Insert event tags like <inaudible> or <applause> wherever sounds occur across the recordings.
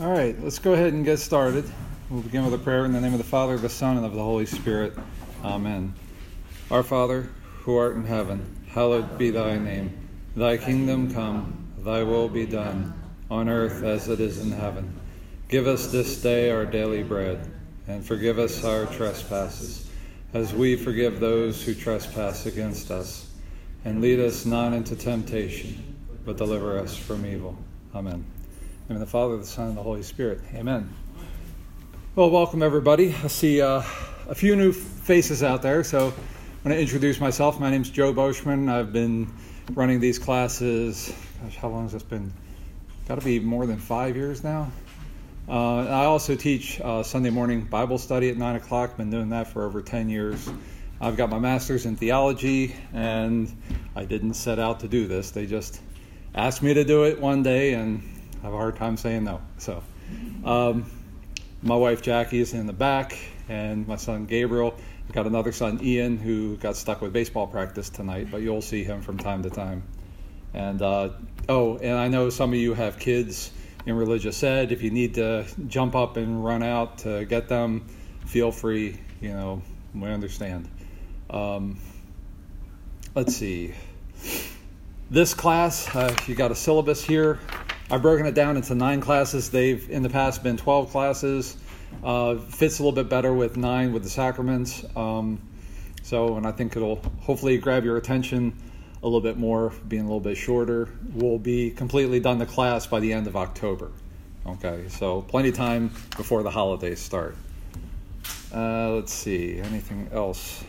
All right, let's go ahead and get started. We'll begin with a prayer in the name of the Father, the Son, and of the Holy Spirit. Amen. Our Father, who art in heaven, hallowed be thy name. Thy kingdom come, thy will be done, on earth as it is in heaven. Give us this day our daily bread, and forgive us our trespasses, as we forgive those who trespass against us. And lead us not into temptation, but deliver us from evil. Amen. In the Father, the Son, and the Holy Spirit. Amen. Well, welcome everybody. I see uh, a few new faces out there, so I'm going to introduce myself. My name's Joe Boschman. I've been running these classes. Gosh, how long has this been? Got to be more than five years now. Uh, I also teach uh, Sunday morning Bible study at nine o'clock. Been doing that for over ten years. I've got my master's in theology, and I didn't set out to do this. They just asked me to do it one day, and I have a hard time saying no. So, um, my wife Jackie is in the back, and my son Gabriel. I've got another son, Ian, who got stuck with baseball practice tonight, but you'll see him from time to time. And uh, oh, and I know some of you have kids in religious ed. If you need to jump up and run out to get them, feel free. You know, we understand. Um, let's see. This class, uh, you got a syllabus here. I've broken it down into nine classes. They've in the past been 12 classes. Uh, fits a little bit better with nine with the sacraments. Um, so, and I think it'll hopefully grab your attention a little bit more, being a little bit shorter. We'll be completely done the class by the end of October. Okay, so plenty of time before the holidays start. Uh, let's see, anything else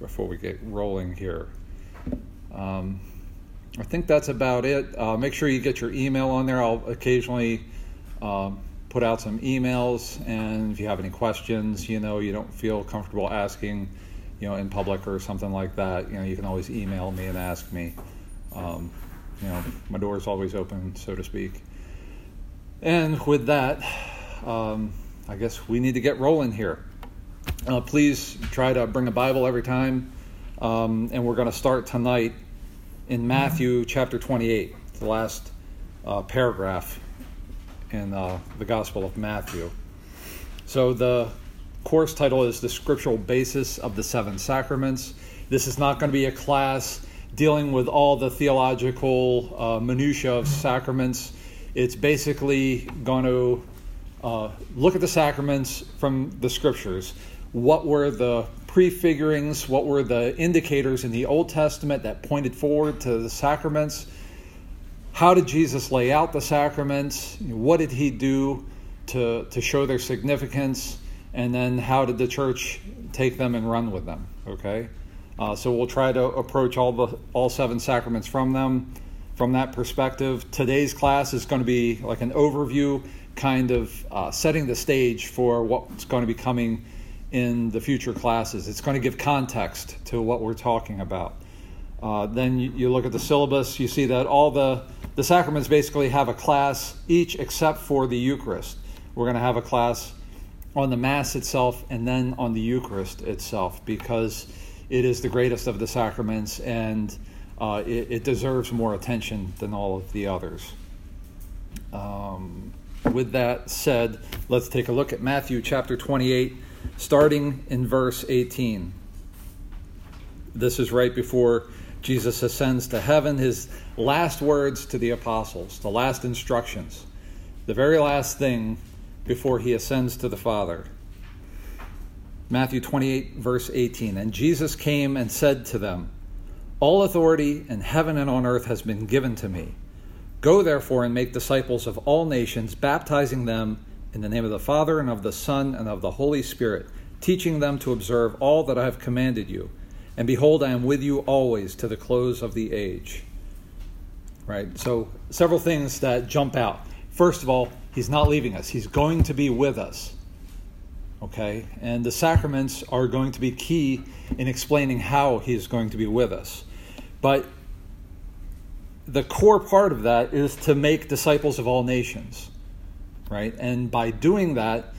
before we get rolling here? Um, I think that's about it. Uh, make sure you get your email on there. I'll occasionally um, put out some emails, and if you have any questions, you know, you don't feel comfortable asking, you know, in public or something like that, you know, you can always email me and ask me. Um, you know, my door is always open, so to speak. And with that, um, I guess we need to get rolling here. Uh, please try to bring a Bible every time, um, and we're going to start tonight in Matthew chapter 28, the last uh, paragraph in uh, the Gospel of Matthew. So the course title is The Scriptural Basis of the Seven Sacraments. This is not going to be a class dealing with all the theological uh, minutiae of sacraments. It's basically going to uh, look at the sacraments from the scriptures. What were the prefigurings, what were the indicators in the Old Testament that pointed forward to the sacraments? How did Jesus lay out the sacraments? What did he do to, to show their significance? And then how did the church take them and run with them? Okay? Uh, so we'll try to approach all the all seven sacraments from them from that perspective. Today's class is going to be like an overview, kind of uh, setting the stage for what's going to be coming in the future classes. It's going to give context to what we're talking about. Uh, then you, you, look at the syllabus, you see that all the, the sacraments basically have a class each except for the Eucharist. We're going to have a class on the Mass itself and then on the Eucharist itself because it is the greatest of the sacraments and uh, it, it, deserves more attention than all of the others. Um, with that said, let's take a look at Matthew chapter 28 starting in verse 18. This is right before Jesus ascends to heaven, his last words to the apostles, the last instructions, the very last thing before he ascends to the Father. Matthew 28, verse 18. And Jesus came and said to them, All authority in heaven and on earth has been given to me. Go therefore and make disciples of all nations, baptizing them in the name of the Father, and of the Son, and of the Holy Spirit, teaching them to observe all that I have commanded you. And behold, I am with you always to the close of the age. Right? So, several things that jump out. First of all, he's not leaving us, he's going to be with us. Okay? And the sacraments are going to be key in explaining how he's going to be with us. But the core part of that is to make disciples of all nations right? And by doing that,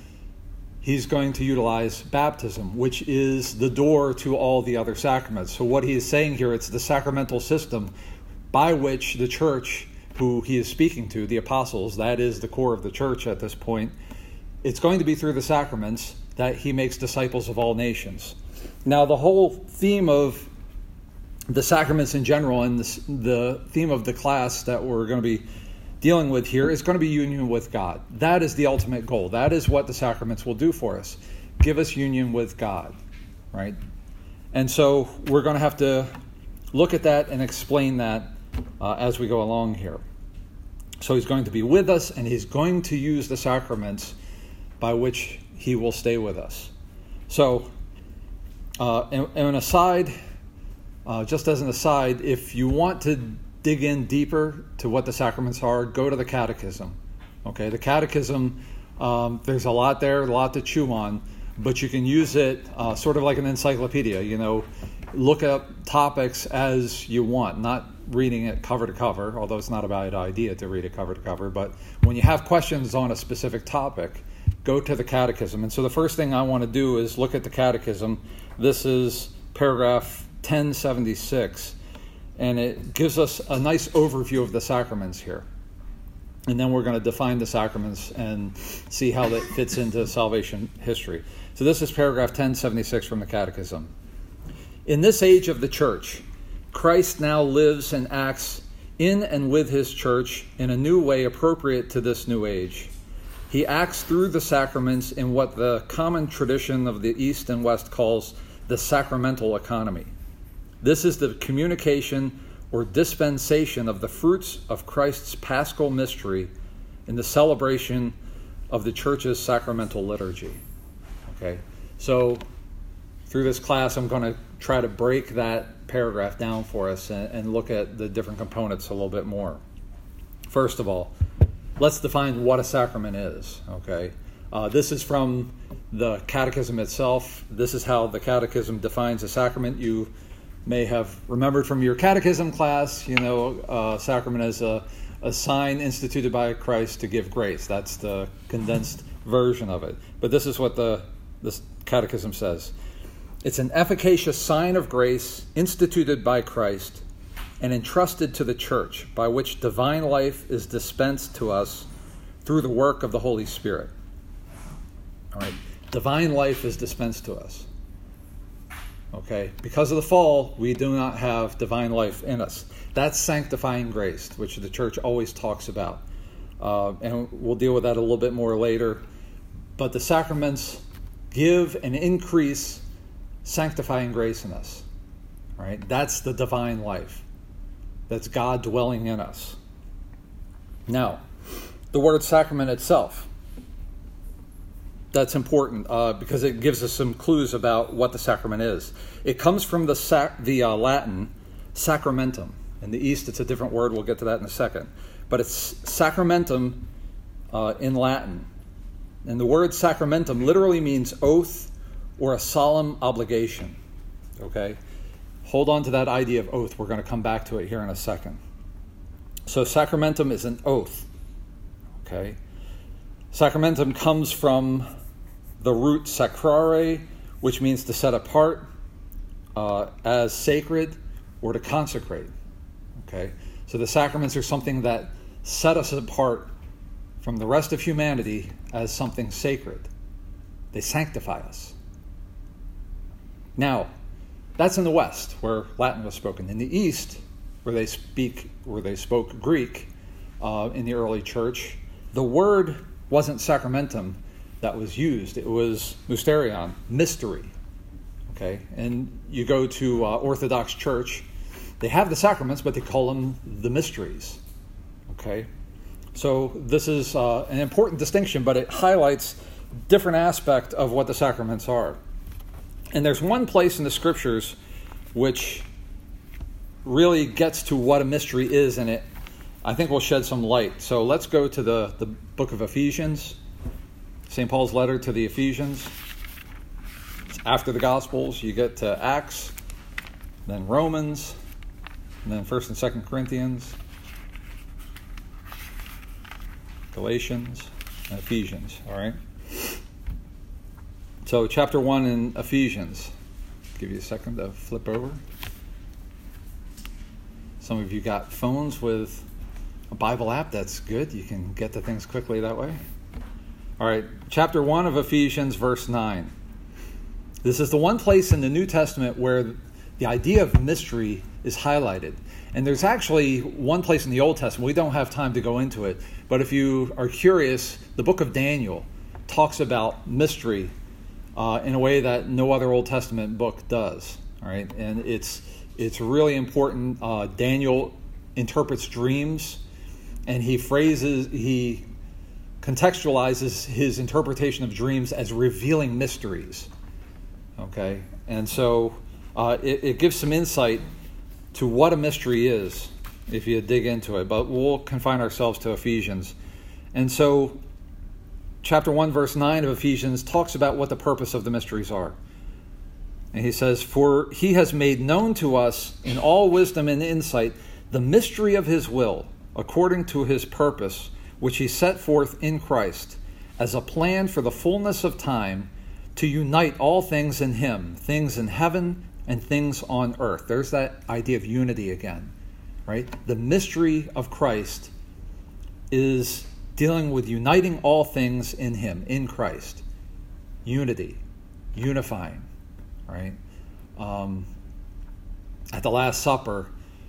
he's going to utilize baptism, which is the door to all the other sacraments. So what he is saying here, it's the sacramental system by which the church who he is speaking to, the apostles, that is the core of the church at this point, it's going to be through the sacraments that he makes disciples of all nations. Now, the whole theme of the sacraments in general and this, the theme of the class that we're going to be dealing with here is going to be union with God. That is the ultimate goal. That is what the sacraments will do for us. Give us union with God, right? And so we're going to have to look at that and explain that uh, as we go along here. So he's going to be with us and he's going to use the sacraments by which he will stay with us. So, uh, and, and an aside, uh, just as an aside, if you want to dig in deeper to what the sacraments are, go to the Catechism. Okay, the Catechism, um, there's a lot there, a lot to chew on, but you can use it uh, sort of like an encyclopedia. You know, look up topics as you want, not reading it cover to cover, although it's not a bad idea to read it cover to cover. But when you have questions on a specific topic, go to the Catechism. And so the first thing I want to do is look at the Catechism. This is paragraph 1076, and it gives us a nice overview of the sacraments here. And then we're going to define the sacraments and see how that fits into salvation history. So this is paragraph 1076 from the Catechism. In this age of the church, Christ now lives and acts in and with his church in a new way appropriate to this new age. He acts through the sacraments in what the common tradition of the East and West calls the sacramental economy. This is the communication or dispensation of the fruits of Christ's paschal mystery in the celebration of the church's sacramental liturgy. Okay, so through this class, I'm going to try to break that paragraph down for us and, and look at the different components a little bit more. First of all, let's define what a sacrament is. Okay, uh, this is from the Catechism itself. This is how the Catechism defines a sacrament. You may have remembered from your catechism class, you know, uh, sacrament is a, a sign instituted by Christ to give grace. That's the condensed version of it. But this is what the this catechism says. It's an efficacious sign of grace instituted by Christ and entrusted to the church, by which divine life is dispensed to us through the work of the Holy Spirit. All right, divine life is dispensed to us. Okay? Because of the fall, we do not have divine life in us. That's sanctifying grace, which the church always talks about. Uh, and we'll deal with that a little bit more later. But the sacraments give and increase sanctifying grace in us. Right? That's the divine life. That's God dwelling in us. Now, the word sacrament itself that's important uh, because it gives us some clues about what the sacrament is. It comes from the, sac- the uh, Latin sacramentum. In the East, it's a different word. We'll get to that in a second. But it's sacramentum uh, in Latin. And the word sacramentum literally means oath or a solemn obligation. Okay? Hold on to that idea of oath. We're going to come back to it here in a second. So, sacramentum is an oath. Okay? Sacramentum comes from the root sacrare, which means to set apart uh, as sacred or to consecrate. Okay? So the sacraments are something that set us apart from the rest of humanity as something sacred. They sanctify us. Now, that's in the West, where Latin was spoken. In the East, where they speak, where they spoke Greek uh, in the early church, the word wasn't sacramentum, that was used. It was mysterion, mystery. Okay, and you go to uh, Orthodox Church, they have the sacraments, but they call them the mysteries. Okay, so this is uh, an important distinction, but it highlights different aspect of what the sacraments are. And there's one place in the scriptures which really gets to what a mystery is, and it I think will shed some light. So let's go to the, the book of Ephesians. St. Paul's letter to the Ephesians. After the Gospels, you get to Acts, then Romans, and then 1st and 2nd Corinthians, Galatians, and Ephesians. All right? So, chapter 1 in Ephesians. give you a second to flip over. Some of you got phones with a Bible app, that's good. You can get to things quickly that way. All right, chapter 1 of Ephesians, verse 9. This is the one place in the New Testament where the idea of mystery is highlighted. And there's actually one place in the Old Testament, we don't have time to go into it, but if you are curious, the book of Daniel talks about mystery uh, in a way that no other Old Testament book does. All right, and it's it's really important. Uh, Daniel interprets dreams, and he phrases he contextualizes his interpretation of dreams as revealing mysteries. Okay, and so uh, it, it gives some insight to what a mystery is if you dig into it, but we'll confine ourselves to Ephesians. And so, chapter 1, verse 9 of Ephesians talks about what the purpose of the mysteries are. And he says, For he has made known to us in all wisdom and insight the mystery of his will, according to his purpose, which he set forth in Christ, as a plan for the fullness of time to unite all things in him, things in heaven and things on earth. There's that idea of unity again, right? The mystery of Christ is dealing with uniting all things in him, in Christ. Unity, unifying, right? Um, at the Last Supper,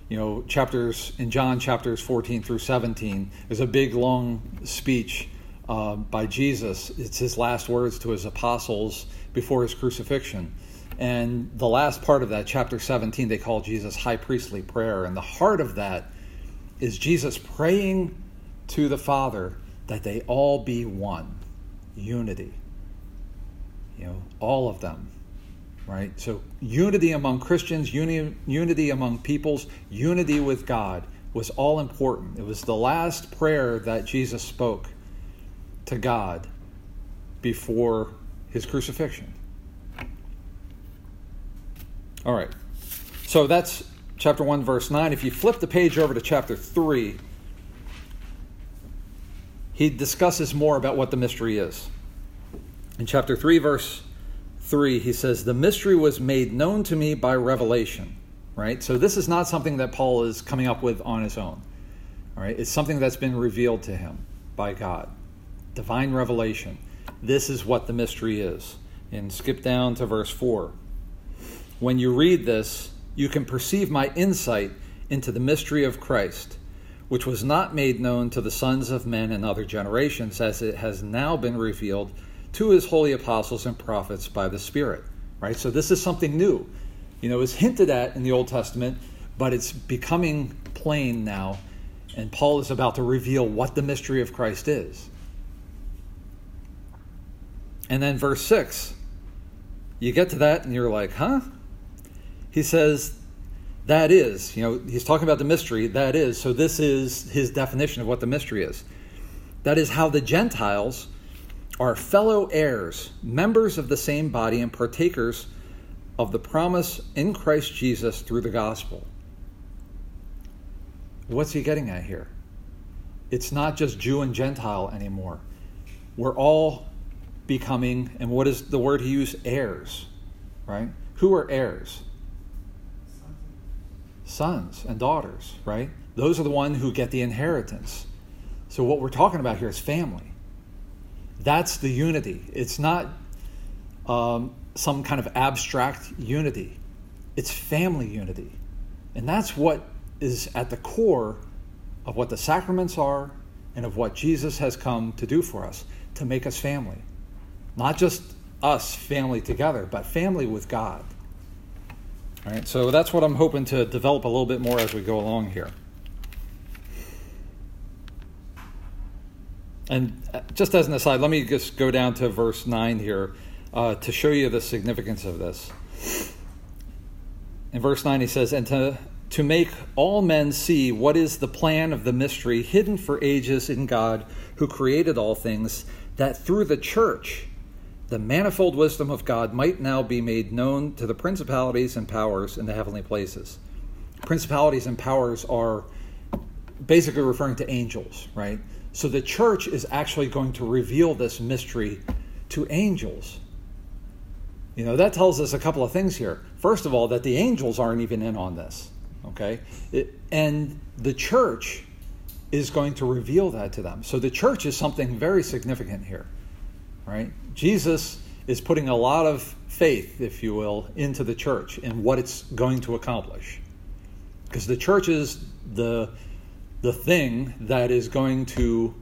you know, chapters in John chapters 14 through 17, is a big long speech uh, by Jesus. It's his last words to his apostles before his crucifixion. And the last part of that, chapter 17, they call Jesus high priestly prayer. And the heart of that is Jesus praying to the Father that they all be one, unity. You know, all of them, right? So, unity among Christians, uni- unity among peoples, unity with God was all important. It was the last prayer that Jesus spoke to God before his crucifixion. All right. So that's chapter 1, verse 9. If you flip the page over to chapter 3, he discusses more about what the mystery is. In chapter 3, verse 3, he says, The mystery was made known to me by revelation. Right? So this is not something that Paul is coming up with on his own. All right? It's something that's been revealed to him by God. Divine revelation. This is what the mystery is. And skip down to verse 4. When you read this, you can perceive my insight into the mystery of Christ, which was not made known to the sons of men in other generations, as it has now been revealed to his holy apostles and prophets by the Spirit. Right? So this is something new. You know, it was hinted at in the Old Testament, but it's becoming plain now, and Paul is about to reveal what the mystery of Christ is. And then verse 6, you get to that and you're like, huh? he says, that is, you know, he's talking about the mystery, that is. So this is his definition of what the mystery is. That is how the Gentiles are fellow heirs, members of the same body, and partakers of the promise in Christ Jesus through the gospel. What's he getting at here? It's not just Jew and Gentile anymore. We're all becoming, and what is the word he used? Heirs, right? Who are heirs? sons and daughters, right? Those are the ones who get the inheritance. So what we're talking about here is family. That's the unity. It's not um, some kind of abstract unity. It's family unity. And that's what is at the core of what the sacraments are and of what Jesus has come to do for us to make us family. Not just us family together, but family with God. All right, so that's what I'm hoping to develop a little bit more as we go along here. And uh, just as an aside, let me just go down to verse 9 here uh, to show you the significance of this. In verse 9, he says, And to, to make all men see what is the plan of the mystery hidden for ages in God who created all things, that through the church, the manifold wisdom of God might now be made known to the principalities and powers in the heavenly places. Principalities and powers are basically referring to angels, right? So the church is actually going to reveal this mystery to angels. You know, that tells us a couple of things here. First of all, that the angels aren't even in on this, okay? It, and the church is going to reveal that to them. So the church is something very significant here, right? Jesus is putting a lot of faith, if you will, into the church and what it's going to accomplish. Because the church is the, the thing that is going to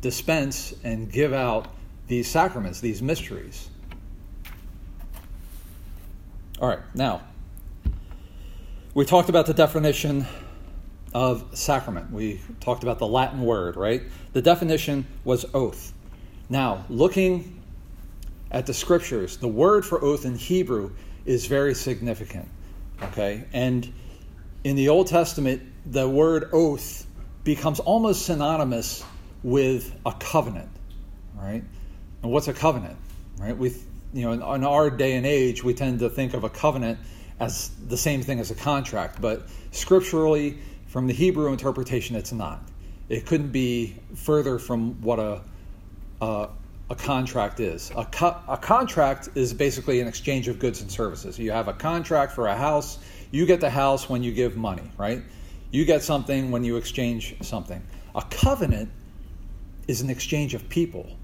dispense and give out these sacraments, these mysteries. All right, now, we talked about the definition of sacrament. We talked about the Latin word, right? The definition was oath. Now, looking at the scriptures, the word for oath in Hebrew is very significant, okay? And in the Old Testament, the word oath becomes almost synonymous with a covenant, right? And what's a covenant, right? We, you know, in, in our day and age, we tend to think of a covenant as the same thing as a contract, but scripturally, from the Hebrew interpretation, it's not. It couldn't be further from what a a, a contract is. A, co- a contract is basically an exchange of goods and services. You have a contract for a house. You get the house when you give money, right? You get something when you exchange something. A covenant is an exchange of people,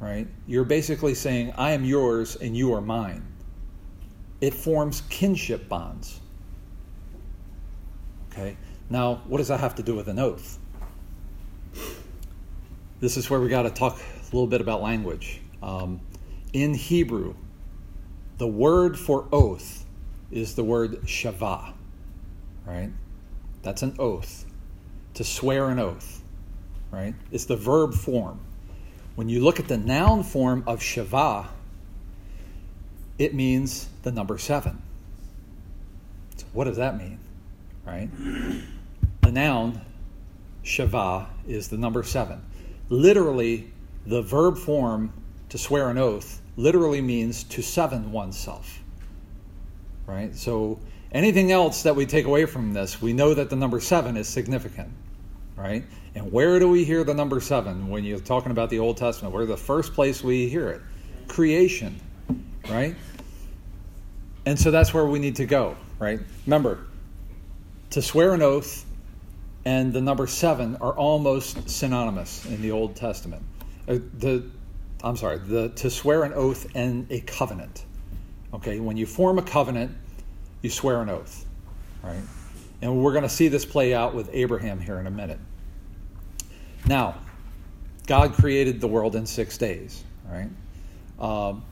right? You're basically saying, I am yours and you are mine. It forms kinship bonds. Okay? Now, what does that have to do with an oath? This is where we got to talk a little bit about language. Um, in Hebrew, the word for oath is the word shavah, right? That's an oath, to swear an oath, right? It's the verb form. When you look at the noun form of shavah, it means the number seven. So what does that mean, right? The noun shavah is the number seven. Literally, the verb form to swear an oath literally means to seven oneself, right? So anything else that we take away from this, we know that the number seven is significant, right? And where do we hear the number seven when you're talking about the Old Testament? Where the first place we hear it? Creation, right? And so that's where we need to go, right? Remember, to swear an oath and the number seven are almost synonymous in the Old Testament. Uh, the, I'm sorry, the to swear an oath and a covenant. Okay, when you form a covenant, you swear an oath, right? And we're going to see this play out with Abraham here in a minute. Now, God created the world in six days, right? Um,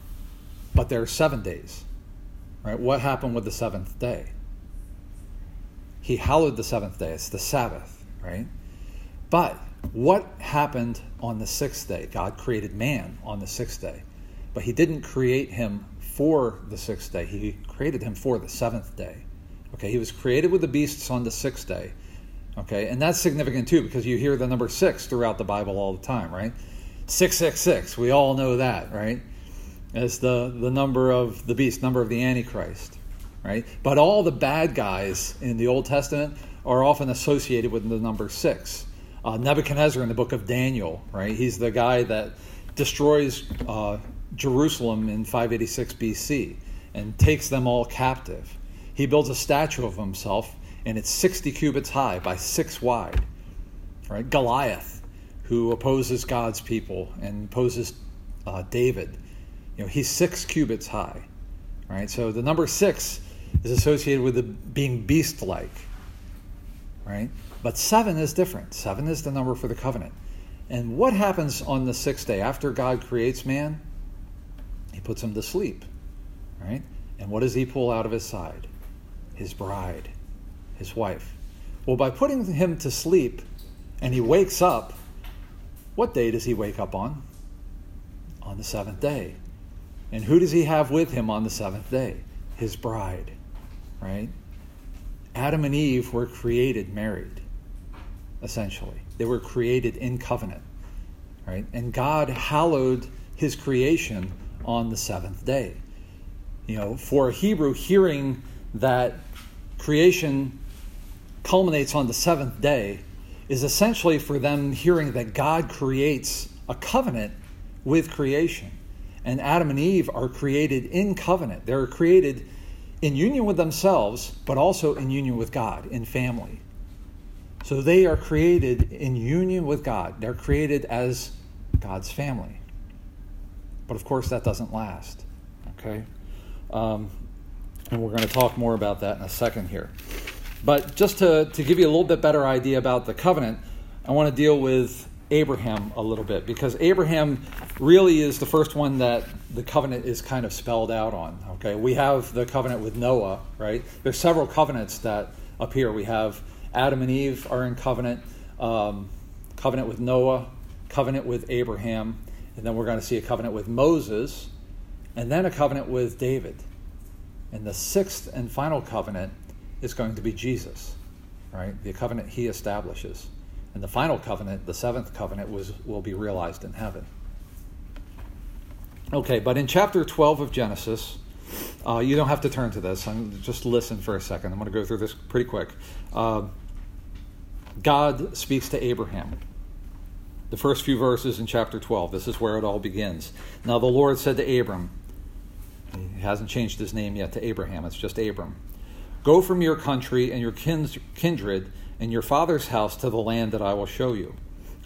but there are seven days, right? What happened with the seventh day? He hallowed the seventh day. It's the Sabbath, right? But what happened on the sixth day? God created man on the sixth day, but he didn't create him for the sixth day. He created him for the seventh day. Okay, he was created with the beasts on the sixth day. Okay, and that's significant too because you hear the number six throughout the Bible all the time, right? 666, we all know that, right? As the, the number of the beast, number of the Antichrist, right? But all the bad guys in the Old Testament are often associated with the number six. Uh, Nebuchadnezzar in the book of Daniel, right? He's the guy that destroys uh, Jerusalem in 586 BC and takes them all captive. He builds a statue of himself and it's 60 cubits high by 6 wide. Right? Goliath, who opposes God's people and opposes uh, David, you know, he's 6 cubits high. Right? So the number 6 is associated with the, being beast-like. Right? But 7 is different. 7 is the number for the covenant. And what happens on the sixth day after God creates man? He puts him to sleep. Right? And what does he pull out of his side? His bride his wife. Well, by putting him to sleep and he wakes up, what day does he wake up on? On the seventh day. And who does he have with him on the seventh day? His bride, right? Adam and Eve were created married, essentially. They were created in covenant, right? And God hallowed his creation on the seventh day. You know, for a Hebrew, hearing that creation culminates on the seventh day is essentially for them hearing that God creates a covenant with creation. And Adam and Eve are created in covenant. They're created in union with themselves, but also in union with God, in family. So they are created in union with God. They're created as God's family. But of course, that doesn't last. Okay? Um, and we're going to talk more about that in a second here. But just to, to give you a little bit better idea about the covenant, I want to deal with Abraham a little bit because Abraham really is the first one that the covenant is kind of spelled out on. Okay, we have the covenant with Noah, right? There's several covenants that appear. We have Adam and Eve are in covenant, um, covenant with Noah, covenant with Abraham, and then we're going to see a covenant with Moses, and then a covenant with David. And the sixth and final covenant is going to be Jesus, right? The covenant he establishes. And the final covenant, the seventh covenant, was, will be realized in heaven. Okay, but in chapter 12 of Genesis, uh, you don't have to turn to this. I'm, just listen for a second. I'm going to go through this pretty quick. Uh, God speaks to Abraham. The first few verses in chapter 12, this is where it all begins. Now the Lord said to Abram, he hasn't changed his name yet to Abraham, it's just Abram. Go from your country and your kindred and your father's house to the land that I will show you.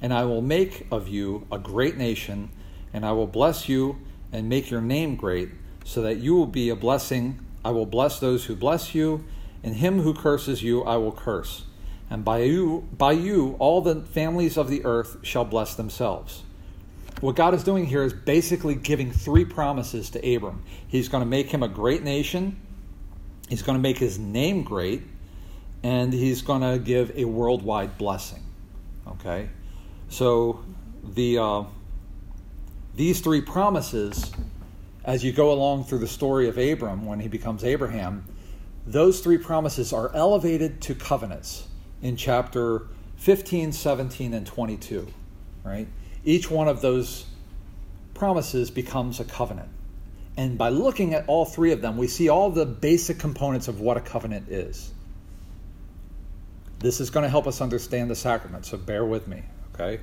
And I will make of you a great nation, and I will bless you and make your name great, so that you will be a blessing. I will bless those who bless you, and him who curses you I will curse and by you, by you, all the families of the earth shall bless themselves. What God is doing here is basically giving three promises to Abram. He's going to make him a great nation, he's going to make his name great, and he's going to give a worldwide blessing. Okay? So, the, uh, these three promises, as you go along through the story of Abram when he becomes Abraham, those three promises are elevated to covenants in chapter 15, 17, and 22, right? Each one of those promises becomes a covenant. And by looking at all three of them, we see all the basic components of what a covenant is. This is going to help us understand the sacrament, so bear with me, okay?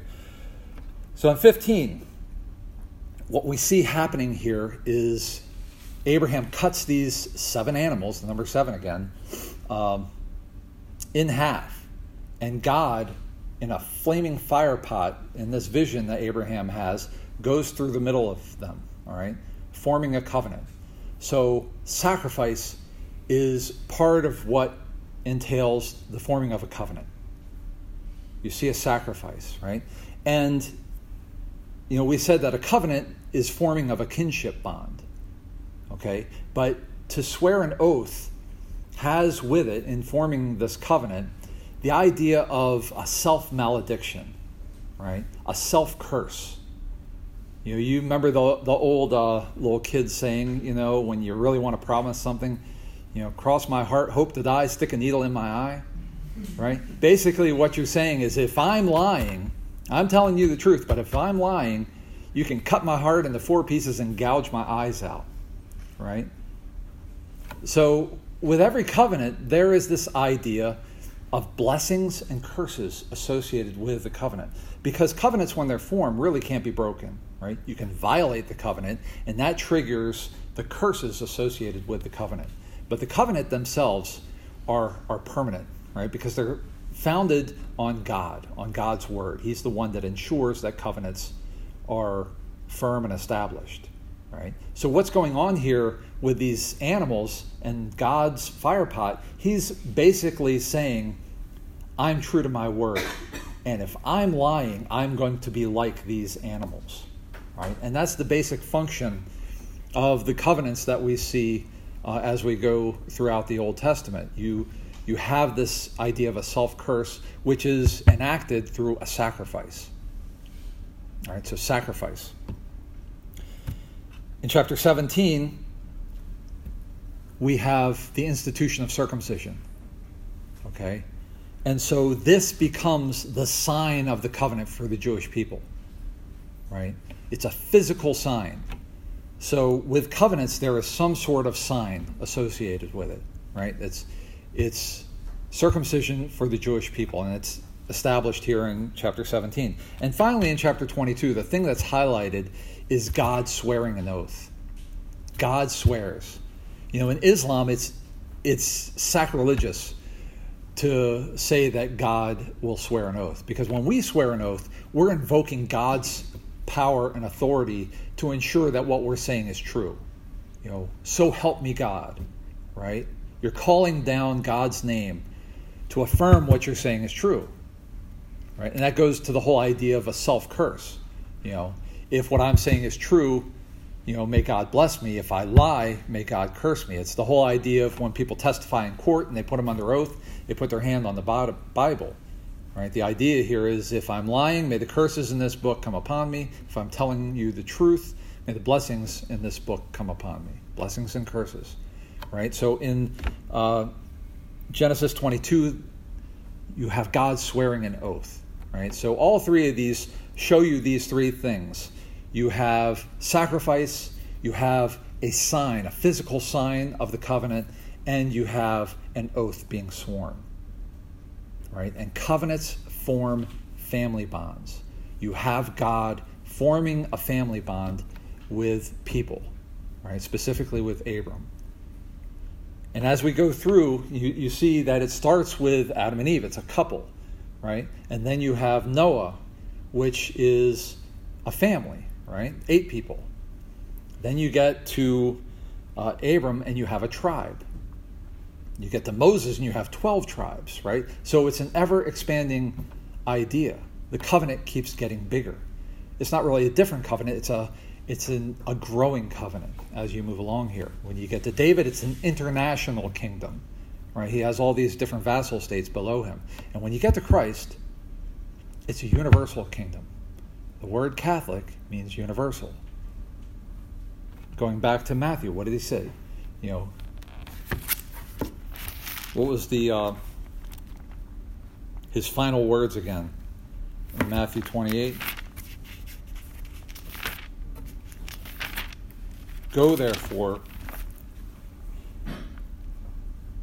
So in 15, what we see happening here is Abraham cuts these seven animals, the number seven again, um, in half and God, in a flaming fire pot, in this vision that Abraham has, goes through the middle of them, all right, forming a covenant. So, sacrifice is part of what entails the forming of a covenant. You see a sacrifice, right? And, you know, we said that a covenant is forming of a kinship bond, okay? But to swear an oath has with it, in forming this covenant, the idea of a self malediction, right? A self curse. You know, you remember the, the old uh, little kid saying, you know, when you really want to promise something, you know, cross my heart, hope to die, stick a needle in my eye, right? Basically, what you're saying is if I'm lying, I'm telling you the truth, but if I'm lying, you can cut my heart into four pieces and gouge my eyes out, right? So, with every covenant, there is this idea of blessings and curses associated with the covenant. Because covenants, when they're formed, really can't be broken, right? You can violate the covenant, and that triggers the curses associated with the covenant. But the covenant themselves are, are permanent, right? Because they're founded on God, on God's word. He's the one that ensures that covenants are firm and established, right? So, what's going on here with these animals and God's fire pot? He's basically saying, I'm true to my word. And if I'm lying, I'm going to be like these animals. Right? And that's the basic function of the covenants that we see uh, as we go throughout the Old Testament. You, you have this idea of a self curse, which is enacted through a sacrifice. All right, so sacrifice. In chapter 17, we have the institution of circumcision. Okay? And so this becomes the sign of the covenant for the Jewish people, right? It's a physical sign. So with covenants, there is some sort of sign associated with it, right? It's, it's circumcision for the Jewish people, and it's established here in chapter 17. And finally, in chapter 22, the thing that's highlighted is God swearing an oath. God swears. You know, in Islam, it's, it's sacrilegious to say that God will swear an oath. Because when we swear an oath, we're invoking God's power and authority to ensure that what we're saying is true. You know, so help me God, right? You're calling down God's name to affirm what you're saying is true. Right? And that goes to the whole idea of a self curse. You know, if what I'm saying is true, you know, may God bless me. If I lie, may God curse me. It's the whole idea of when people testify in court and they put them under oath, they put their hand on the Bible. Right? The idea here is if I'm lying, may the curses in this book come upon me. If I'm telling you the truth, may the blessings in this book come upon me. Blessings and curses. Right? So in uh, Genesis 22, you have God swearing an oath. Right? So all three of these show you these three things. You have sacrifice, you have a sign, a physical sign of the covenant, and you have an oath being sworn. Right? And covenants form family bonds. You have God forming a family bond with people, right? Specifically with Abram. And as we go through, you, you see that it starts with Adam and Eve. It's a couple, right? And then you have Noah, which is a family, right? Eight people. Then you get to uh, Abram and you have a tribe. You get to Moses and you have 12 tribes, right? So it's an ever expanding idea. The covenant keeps getting bigger. It's not really a different covenant, it's a it's an, a growing covenant as you move along here. When you get to David, it's an international kingdom, right? He has all these different vassal states below him. And when you get to Christ, it's a universal kingdom. The word Catholic means universal. Going back to Matthew, what did he say? You know, what was the uh, his final words again in Matthew 28? Go therefore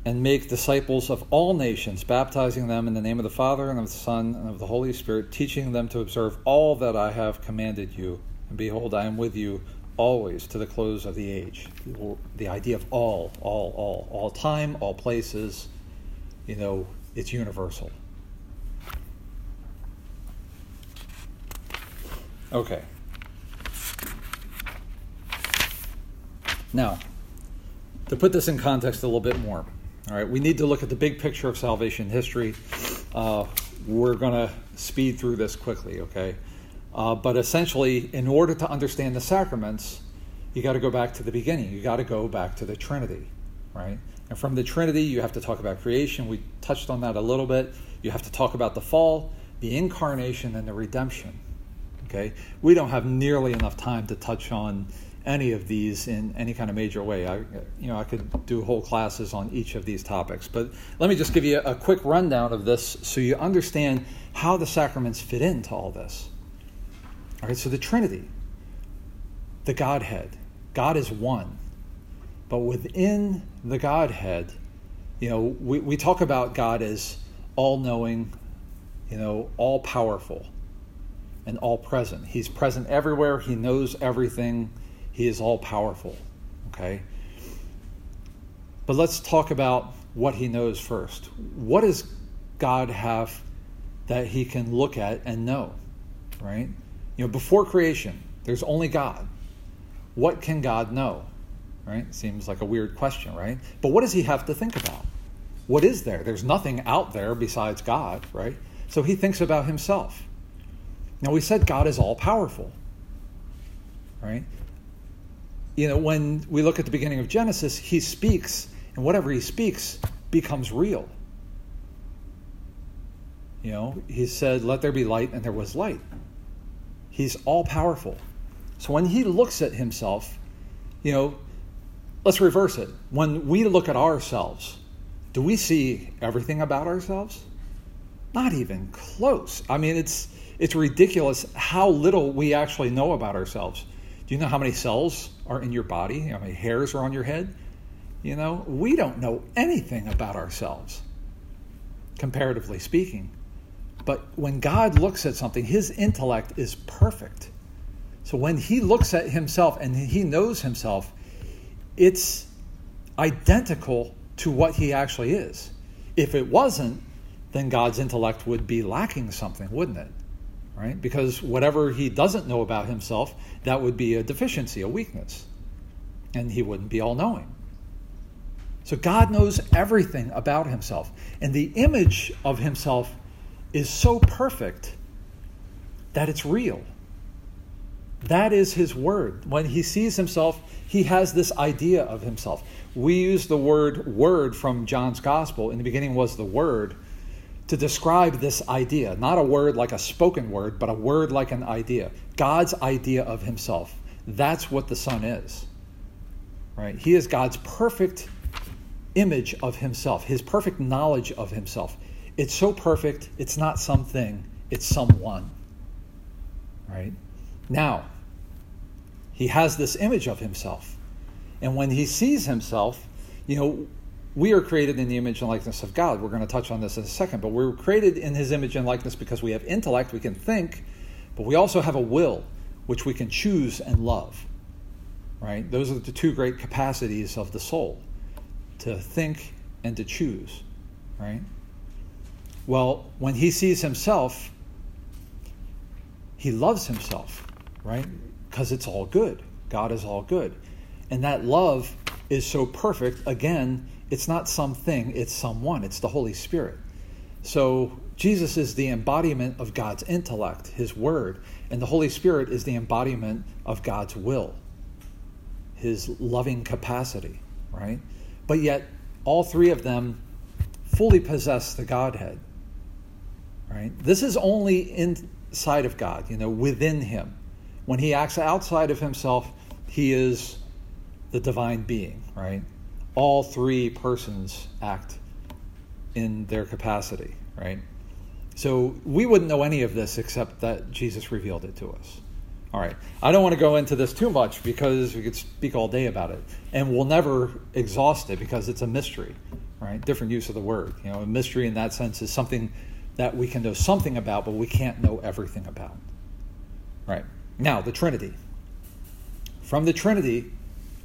and make disciples of all nations, baptizing them in the name of the Father and of the Son and of the Holy Spirit, teaching them to observe all that I have commanded you. And behold, I am with you always to the close of the age. The idea of all, all, all, all time, all places, you know, it's universal. Okay. Now, to put this in context a little bit more, all right, we need to look at the big picture of salvation history. Uh, we're going to speed through this quickly, okay? Uh, but essentially, in order to understand the sacraments, you got to go back to the beginning. You got to go back to the Trinity, right? And from the Trinity, you have to talk about creation. We touched on that a little bit. You have to talk about the fall, the incarnation, and the redemption. Okay? We don't have nearly enough time to touch on any of these in any kind of major way. I, you know, I could do whole classes on each of these topics, but let me just give you a, quick rundown of this so you understand how the sacraments fit into all this. All right, so the Trinity, the Godhead, God is one, but within the Godhead, you know, we, we talk about God as all knowing, you know, all powerful, and all present. He's present everywhere, He knows everything he is all powerful. Okay? But let's talk about what he knows first. What does God have that he can look at and know? Right? You know, before creation, there's only God. What can God know? Right? Seems like a weird question, right? But what does he have to think about? What is there? There's nothing out there besides God, right? So he thinks about himself. Now, we said God is all powerful, right? You know, when we look at the beginning of Genesis, he speaks, and whatever he speaks becomes real. You know, he said, Let there be light, and there was light. He's all powerful. So when he looks at himself, you know, let's reverse it. When we look at ourselves, do we see everything about ourselves? Not even close. I mean, it's it's ridiculous how little we actually know about ourselves. Do you know how many cells are in your body? How many hairs are on your head? You know, we don't know anything about ourselves, comparatively speaking. But when God looks at something, his intellect is perfect. So when he looks at himself and he knows himself, it's identical to what he actually is. If it wasn't, then God's intellect would be lacking something, wouldn't it? Right? Because whatever he doesn't know about himself, that would be a deficiency, a weakness. And he wouldn't be all knowing. So God knows everything about himself. And the image of himself is so perfect that it's real. That is his word. When he sees himself, he has this idea of himself. We use the word word from John's gospel. In the beginning was the word to describe this idea. Not a word like a spoken word, but a word like an idea. God's idea of himself. That's what the Son is. Right? He is God's perfect image of himself, his perfect knowledge of himself. It's so perfect, it's not something, it's someone. Right? Now, he has this image of himself. And when he sees himself, you know, we are created in the image and likeness of God. We're going to touch on this in a second, but we're created in his image and likeness because we have intellect, we can think, but we also have a will, which we can choose and love. Right? Those are the two great capacities of the soul to think and to choose. Right? Well, when he sees himself, he loves himself, right? Because it's all good. God is all good. And that love is so perfect. Again, it's not something, it's someone, it's the Holy Spirit. So Jesus is the embodiment of God's intellect, his word, and the Holy Spirit is the embodiment of God's will, his loving capacity, right? But yet, all three of them fully possess the Godhead, right? This is only inside of God, you know, within him. When he acts outside of himself, he is the divine being, right? All three persons act in their capacity, right? So we wouldn't know any of this except that Jesus revealed it to us. All right. I don't want to go into this too much because we could speak all day about it. And we'll never exhaust it because it's a mystery, right? Different use of the word. You know, a mystery in that sense is something that we can know something about, but we can't know everything about. Right. Now, the Trinity. From the Trinity,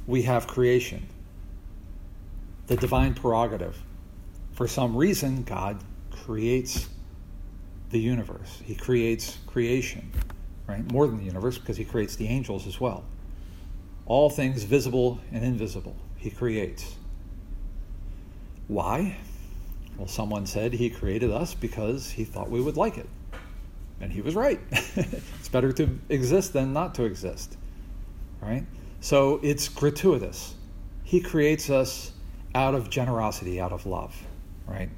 we have creation, the divine prerogative. For some reason, God creates the universe, He creates creation, right? More than the universe, because He creates the angels as well. All things visible and invisible, He creates. Why? Well, someone said he created us because he thought we would like it. And he was right. <laughs> it's better to exist than not to exist. Right? So it's gratuitous. He creates us out of generosity, out of love. Right?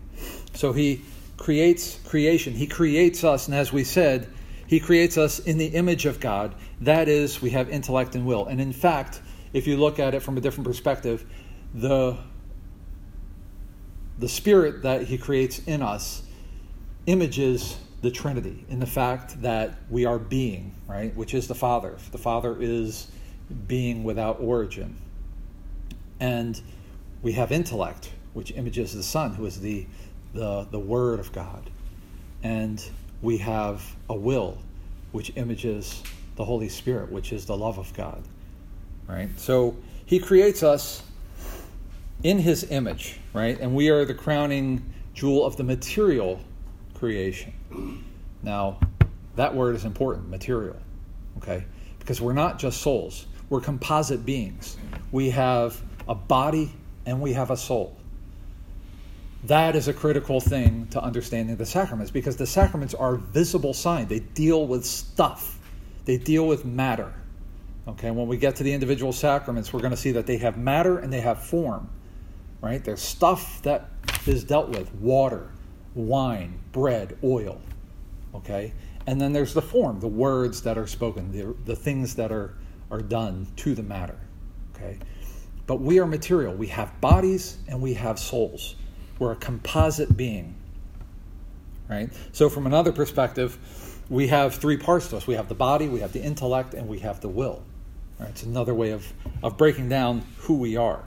So he creates creation. He creates us, and as we said, he creates us in the image of God. That is, we have intellect and will. And in fact, if you look at it from a different perspective, the the spirit that he creates in us images the Trinity in the fact that we are being, right? Which is the Father. The Father is being without origin. And we have intellect, which images the Son, who is the, the, the Word of God. And we have a will, which images the Holy Spirit, which is the love of God. Right? So he creates us in his image, right? And we are the crowning jewel of the material creation. Now, that word is important, material, okay? Because we're not just souls, we're composite beings. We have a body and we have a soul. That is a critical thing to understanding the sacraments because the sacraments are visible sign. They deal with stuff. They deal with matter. Okay, when we get to the individual sacraments, we're going to see that they have matter and they have form right? There's stuff that is dealt with water, wine, bread, oil, okay? And then there's the form, the words that are spoken, the, the things that are, are done to the matter, okay? But we are material. We have bodies and we have souls. We're a composite being, right? So, from another perspective, we have three parts to us we have the body, we have the intellect, and we have the will. Right? It's another way of, of breaking down who we are.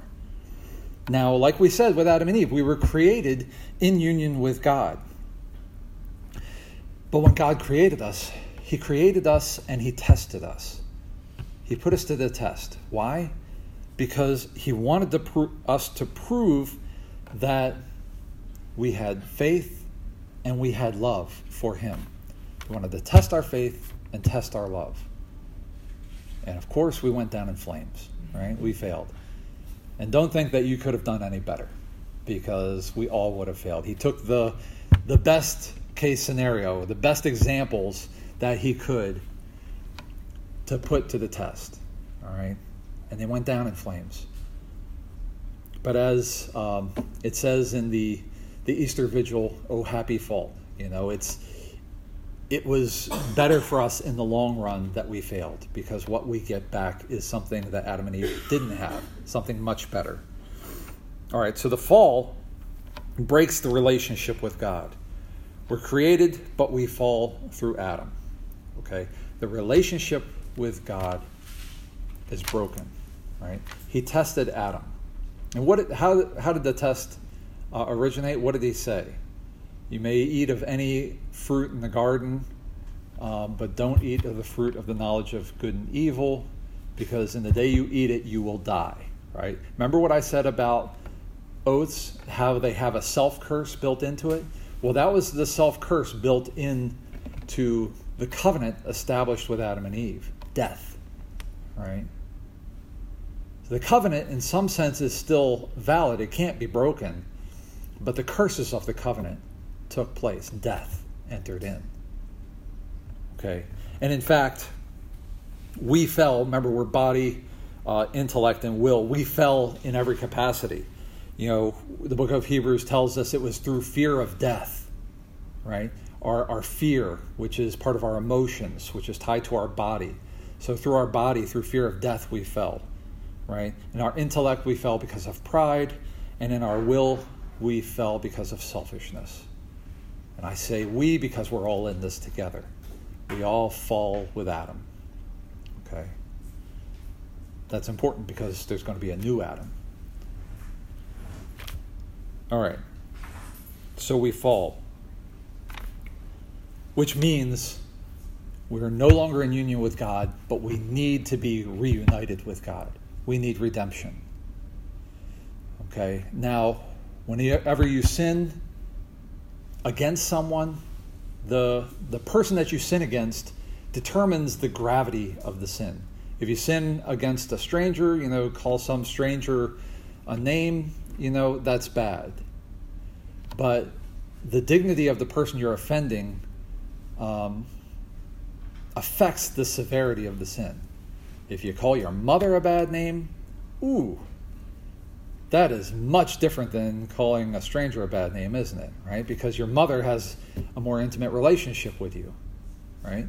Now, like we said with Adam and Eve, we were created in union with God. But when God created us, He created us and He tested us. He put us to the test. Why? Because He wanted to pro- us to prove that we had faith and we had love for Him. He wanted to test our faith and test our love. And of course, we went down in flames, right? We failed. And don't think that you could have done any better because we all would have failed. He took the, the best case scenario, the best examples that he could to put to the test, all right? And they went down in flames. But as um, it says in the, the Easter Vigil, oh happy fault, you know, it's it was better for us in the long run that we failed because what we get back is something that Adam and Eve didn't have, something much better. All right, so the fall breaks the relationship with God. We're created, but we fall through Adam. Okay? The relationship with God is broken, right? He tested Adam. And what how, how did the test uh, originate? What did he say? You may eat of any fruit in the garden, um, but don't eat of the fruit of the knowledge of good and evil, because in the day you eat it, you will die. Right? Remember what I said about oaths, how they have a self curse built into it? Well, that was the self curse built into the covenant established with Adam and Eve death. Right? The covenant, in some sense, is still valid, it can't be broken, but the curses of the covenant took place, death entered in. Okay? And in fact, we fell, remember, we're body, uh, intellect, and will. We fell in every capacity. You know, the book of Hebrews tells us it was through fear of death, right? Our, our fear, which is part of our emotions, which is tied to our body. So through our body, through fear of death, we fell, right? In our intellect, we fell because of pride, and in our will, we fell because of selfishness. And I say we because we're all in this together. We all fall with Adam. Okay? That's important because there's going to be a new Adam. All right. So we fall. Which means we are no longer in union with God, but we need to be reunited with God. We need redemption. Okay? Now, whenever you sin, against someone, the, the person that you sin against determines the gravity of the sin. If you sin against a stranger, you know, call some stranger a name, you know, that's bad. But the dignity of the person you're offending um, affects the severity of the sin. If you call your mother a bad name, ooh, that is much different than calling a stranger a bad name, isn't it? Right? Because your mother has a more intimate relationship with you, right?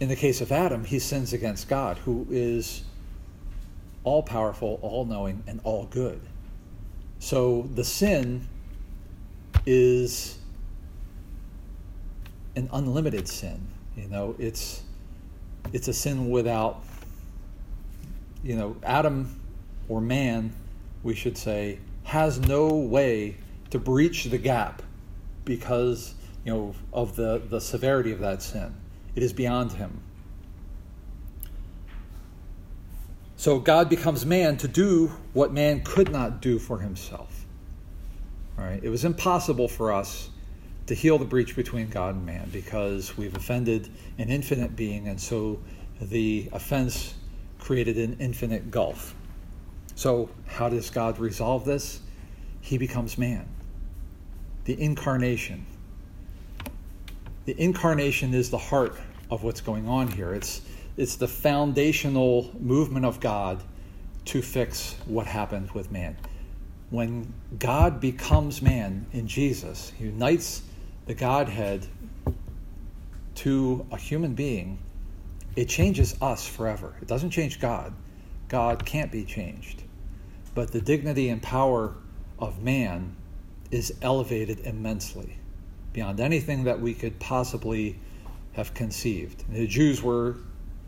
In the case of Adam, he sins against God, who is all powerful, all knowing, and all good. So the sin is an unlimited sin. You know, it's it's a sin without you know, Adam or man, we should say, has no way to breach the gap because you know of the, the severity of that sin. It is beyond him. So God becomes man to do what man could not do for himself. All right? It was impossible for us to heal the breach between God and man because we've offended an infinite being, and so the offense created an infinite gulf. So, how does God resolve this? He becomes man. The incarnation. The incarnation is the heart of what's going on here. It's, it's the foundational movement of God to fix what happened with man. When God becomes man in Jesus, he unites the Godhead to a human being, it changes us forever. It doesn't change God. God can't be changed. But the dignity and power of man is elevated immensely beyond anything that we could possibly have conceived. The Jews were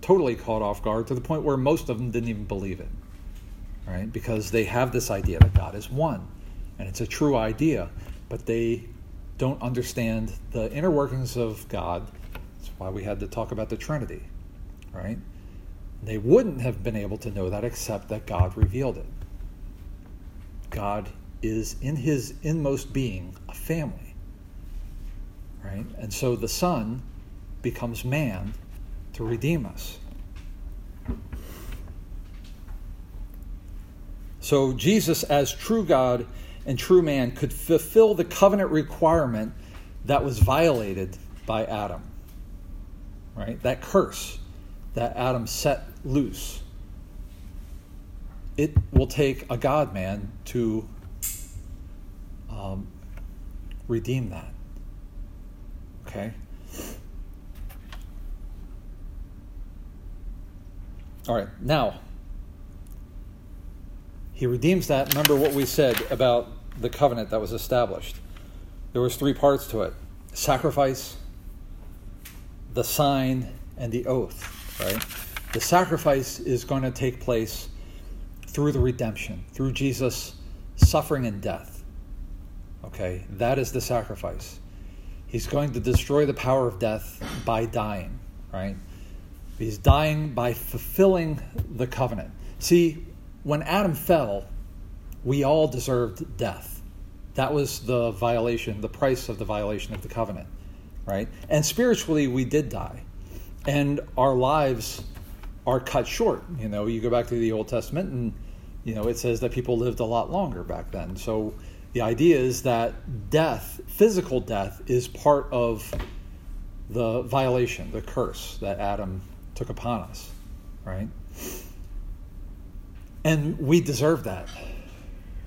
totally caught off guard to the point where most of them didn't even believe it, right? Because they have this idea that God is one, and it's a true idea, but they don't understand the inner workings of God. That's why we had to talk about the Trinity, right? They wouldn't have been able to know that except that God revealed it. God is in his inmost being a family. Right? And so the Son becomes man to redeem us. So Jesus, as true God and true man, could fulfill the covenant requirement that was violated by Adam. Right? That curse that Adam set loose. It will take a God man to um, redeem that. Okay? All right, now, he redeems that. Remember what we said about the covenant that was established. There was three parts to it. Sacrifice, the sign, and the oath, right? The sacrifice is going to take place through the redemption, through Jesus' suffering and death. Okay? That is the sacrifice. He's going to destroy the power of death by dying, right? He's dying by fulfilling the covenant. See, when Adam fell, we all deserved death. That was the violation, the price of the violation of the covenant, right? And spiritually, we did die. And our lives are cut short. You know, you go back to the Old Testament and, you know, it says that people lived a lot longer back then. So the idea is that death, physical death, is part of the violation, the curse that Adam took upon us, right? And we deserve that,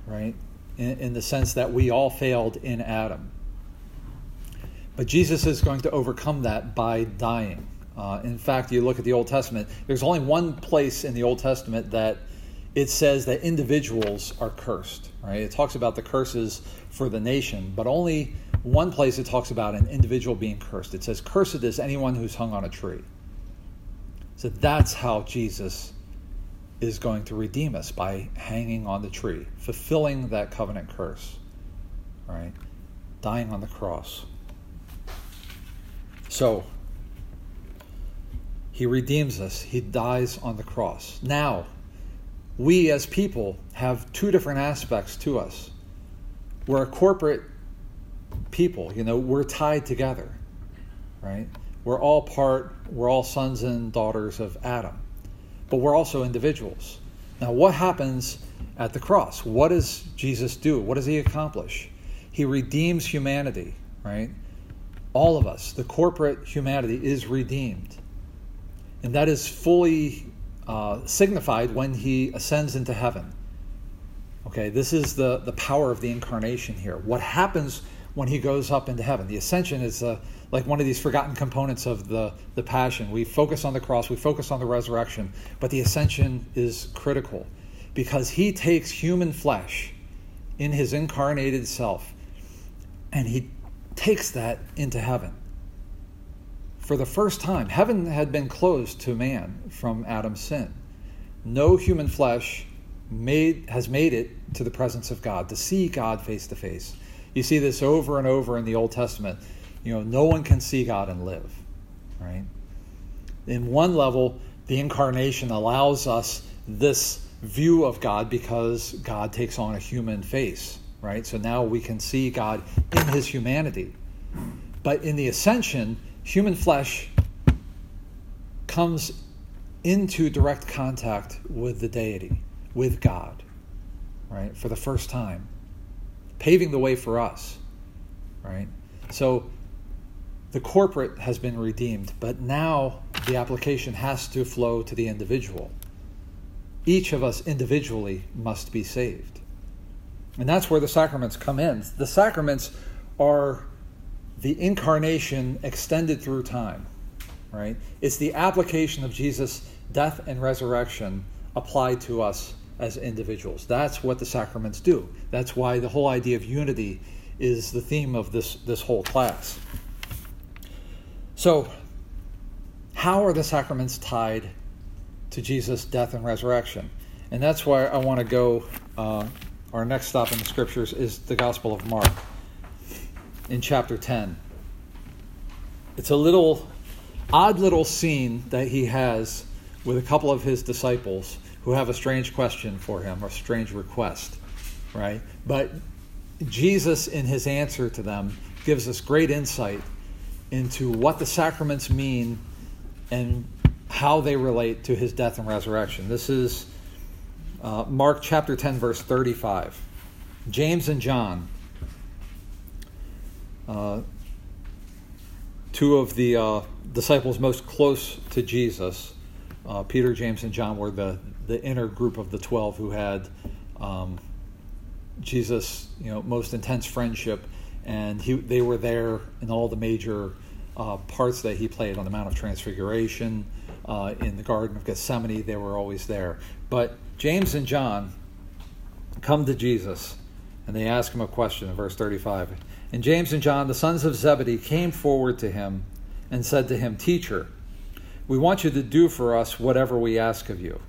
right? In, in, the sense that we all failed in Adam. But Jesus is going to overcome that by dying. Uh, in fact, you look at the Old Testament, there's only one place in the Old Testament that it says that individuals are cursed, right? It talks about the curses for the nation, but only one place it talks about an individual being cursed. It says, Cursed is anyone who's hung on a tree. So that's how Jesus is going to redeem us by hanging on the tree, fulfilling that covenant curse, right? Dying on the cross. So, he redeems us. He dies on the cross. Now, we as people have two different aspects to us. We're a corporate people, you know, we're tied together, right? We're all part, we're all sons and daughters of Adam, but we're also individuals. Now, what happens at the cross? What does Jesus do? What does he accomplish? He redeems humanity, right? All of us, the corporate humanity, is redeemed. And that is fully uh, signified when he ascends into heaven. Okay, this is the, the power of the incarnation here. What happens when he goes up into heaven? The ascension is uh, like one of these forgotten components of the, the passion. We focus on the cross, we focus on the resurrection, but the ascension is critical because he takes human flesh in his incarnated self and he takes that into heaven. For the first time, heaven had been closed to man from Adam's sin. No human flesh made, has made it to the presence of God, to see God face to face. You see this over and over in the Old Testament you know, no one can see God and live, right? In one level, the incarnation allows us this view of God because God takes on a human face, right? So now we can see God in his humanity. But in the ascension, human flesh comes into direct contact with the deity, with God, right? For the first time, paving the way for us, right? So the corporate has been redeemed, but now the application has to flow to the individual. Each of us individually must be saved. And that's where the sacraments come in. The sacraments are the incarnation extended through time, right? It's the application of Jesus' death and resurrection applied to us as individuals. That's what the sacraments do. That's why the whole idea of unity is the theme of this, this whole class. So, how are the sacraments tied to Jesus' death and resurrection? And that's why I want to go. Uh, our next stop in the scriptures is the Gospel of Mark in chapter 10. It's a little odd little scene that he has with a couple of his disciples who have a strange question for him, or a strange request. right? But Jesus, in his answer to them, gives us great insight into what the sacraments mean and how they relate to his death and resurrection. This is uh, Mark chapter 10, verse 35. James and John, uh, two of the uh, disciples most close to Jesus, uh, Peter, James, and John, were the, the inner group of the 12 who had um, Jesus, you know, most intense friendship. And he, they were there in all the major uh, parts that he played on the Mount of Transfiguration, uh, in the Garden of Gethsemane, they were always there. But James and John come to Jesus and they ask him a question in verse 35. And James and John, the sons of Zebedee, came forward to him and said to him, Teacher, we want you to do for us whatever we ask of you.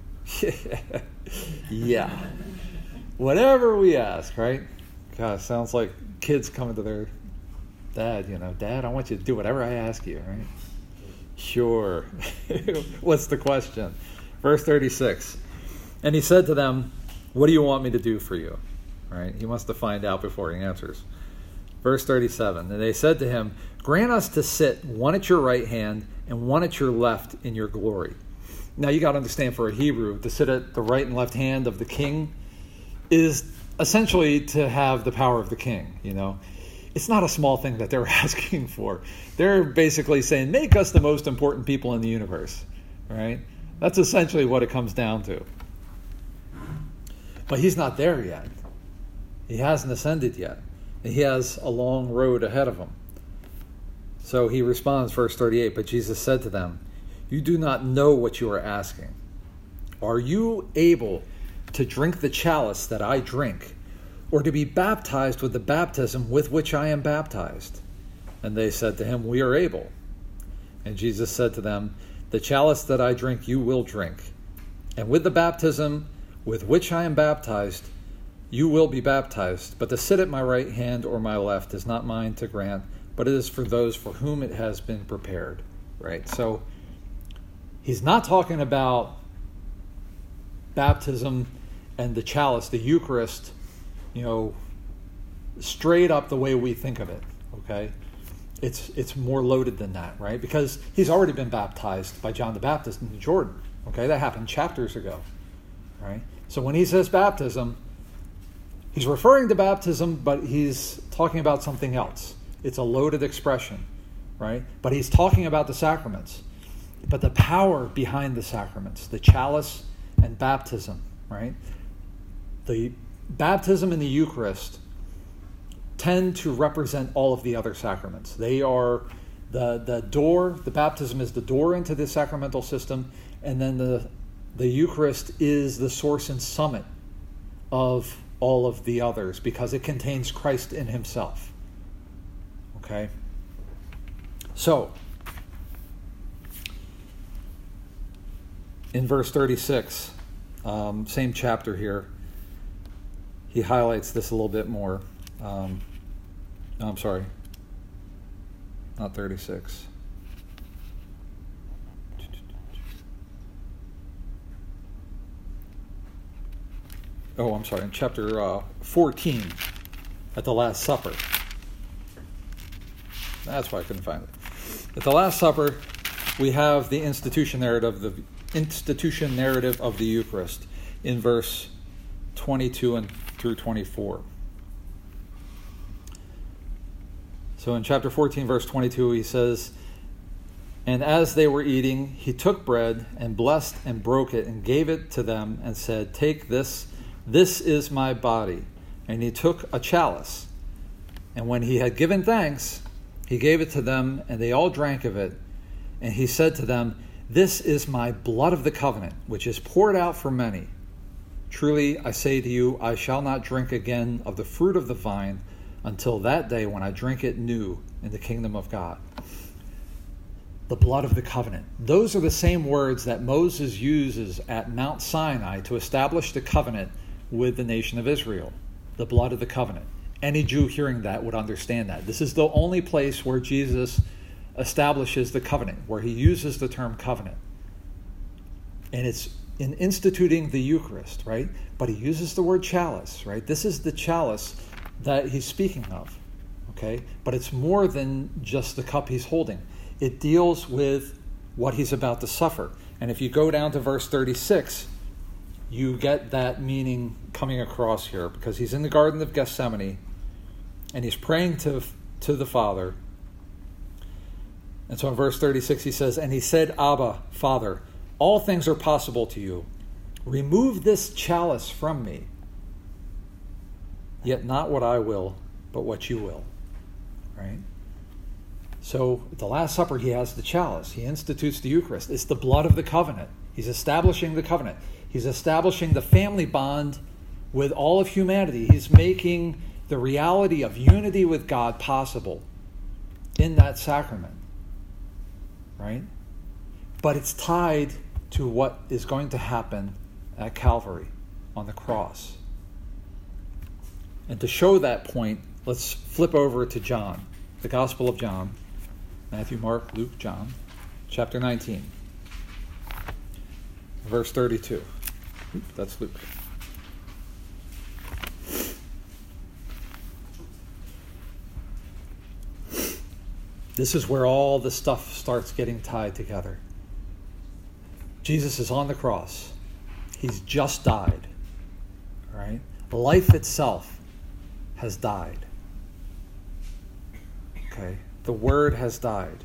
<laughs> yeah. Whatever we ask, right? God, sounds like kids coming to their dad, you know, Dad, I want you to do whatever I ask you, right? Sure. <laughs> What's the question? Verse 36. And he said to them, What do you want me to do for you? Right? He wants to find out before he answers. Verse 37. And they said to him, Grant us to sit one at your right hand and one at your left in your glory. Now you got to understand for a Hebrew, to sit at the right and left hand of the king is essentially to have the power of the king, you know it's not a small thing that they're <laughs> asking for. They're basically saying, make us the most important people in the universe, right? That's essentially what it comes down to. But he's not there yet. He hasn't ascended yet. He has a long road ahead of him. So he responds, verse 38 But Jesus said to them, You do not know what you are asking. Are you able to drink the chalice that I drink? or to be baptized with the baptism with which I am baptized? And they said to him, We are able. And Jesus said to them, The chalice that I drink, you will drink. And with the baptism with which I am baptized, you will be baptized. But to sit at my right hand or my left is not mine to grant, but it is for those for whom it has been prepared. Right? So he's not talking about baptism and the chalice, the Eucharist you know, straight up the way we think of it, okay? It's, it's more loaded than that, right? Because he's already been baptized by John the Baptist in the Jordan, okay? That happened chapters ago, right? So when he says baptism, he's referring to baptism, but he's talking about something else. It's a loaded expression, right? But he's talking about the sacraments. But the power behind the sacraments, the chalice and baptism, right? The baptism and the Eucharist tend to represent all of the other sacraments. They are the, the door, the baptism is the door into the sacramental system, and then the, the Eucharist is the source and summit of all of the others because it contains Christ in himself. Okay? So, in verse 36, um, same chapter here he highlights this a little bit more. Um, no, I'm sorry, not 36. Oh, I'm sorry, in chapter uh, 14 at the Last Supper. That's why I couldn't find it. At the Last Supper, we have the institution narrative, the institution narrative of the Eucharist in verse 22 and through 24. So in chapter 14, verse 22, he says, And as they were eating, he took bread and blessed and broke it and gave it to them and said, Take this, this is my body. And he took a chalice. And when he had given thanks, he gave it to them, and they all drank of it. And he said to them, This is my blood of the covenant, which is poured out for many. Truly, I say to you, I shall not drink again of the fruit of the vine until that day when I drink it new in the kingdom of God. The blood of the covenant. Those are the same words that Moses uses at Mount Sinai to establish the covenant with the nation of Israel. The blood of the covenant. Any Jew hearing that would understand that. This is the only place where Jesus establishes the covenant, where he uses the term covenant. And it's in instituting the Eucharist, right? But he uses the word chalice, right? This is the chalice that he's speaking of, okay? But it's more than just the cup he's holding, it deals with what he's about to suffer. And if you go down to verse 36, you get that meaning coming across here because he's in the Garden of Gethsemane and he's praying to, to the Father. And so in verse 36, he says, And he said, Abba, Father, all things are possible to you. Remove this chalice from me. Yet not what I will, but what you will. Right? So at the Last Supper, he has the chalice. He institutes the Eucharist. It's the blood of the covenant. He's establishing the covenant. He's establishing the family bond with all of humanity. He's making the reality of unity with God possible in that sacrament. Right? But it's tied to what is going to happen at Calvary on the cross. And to show that point, let's flip over to John, the Gospel of John Matthew, Mark, Luke, John, chapter 19, verse 32. That's Luke. This is where all the stuff starts getting tied together. Jesus is on the cross. He's just died. Right? Life itself has died. Okay? The word has died.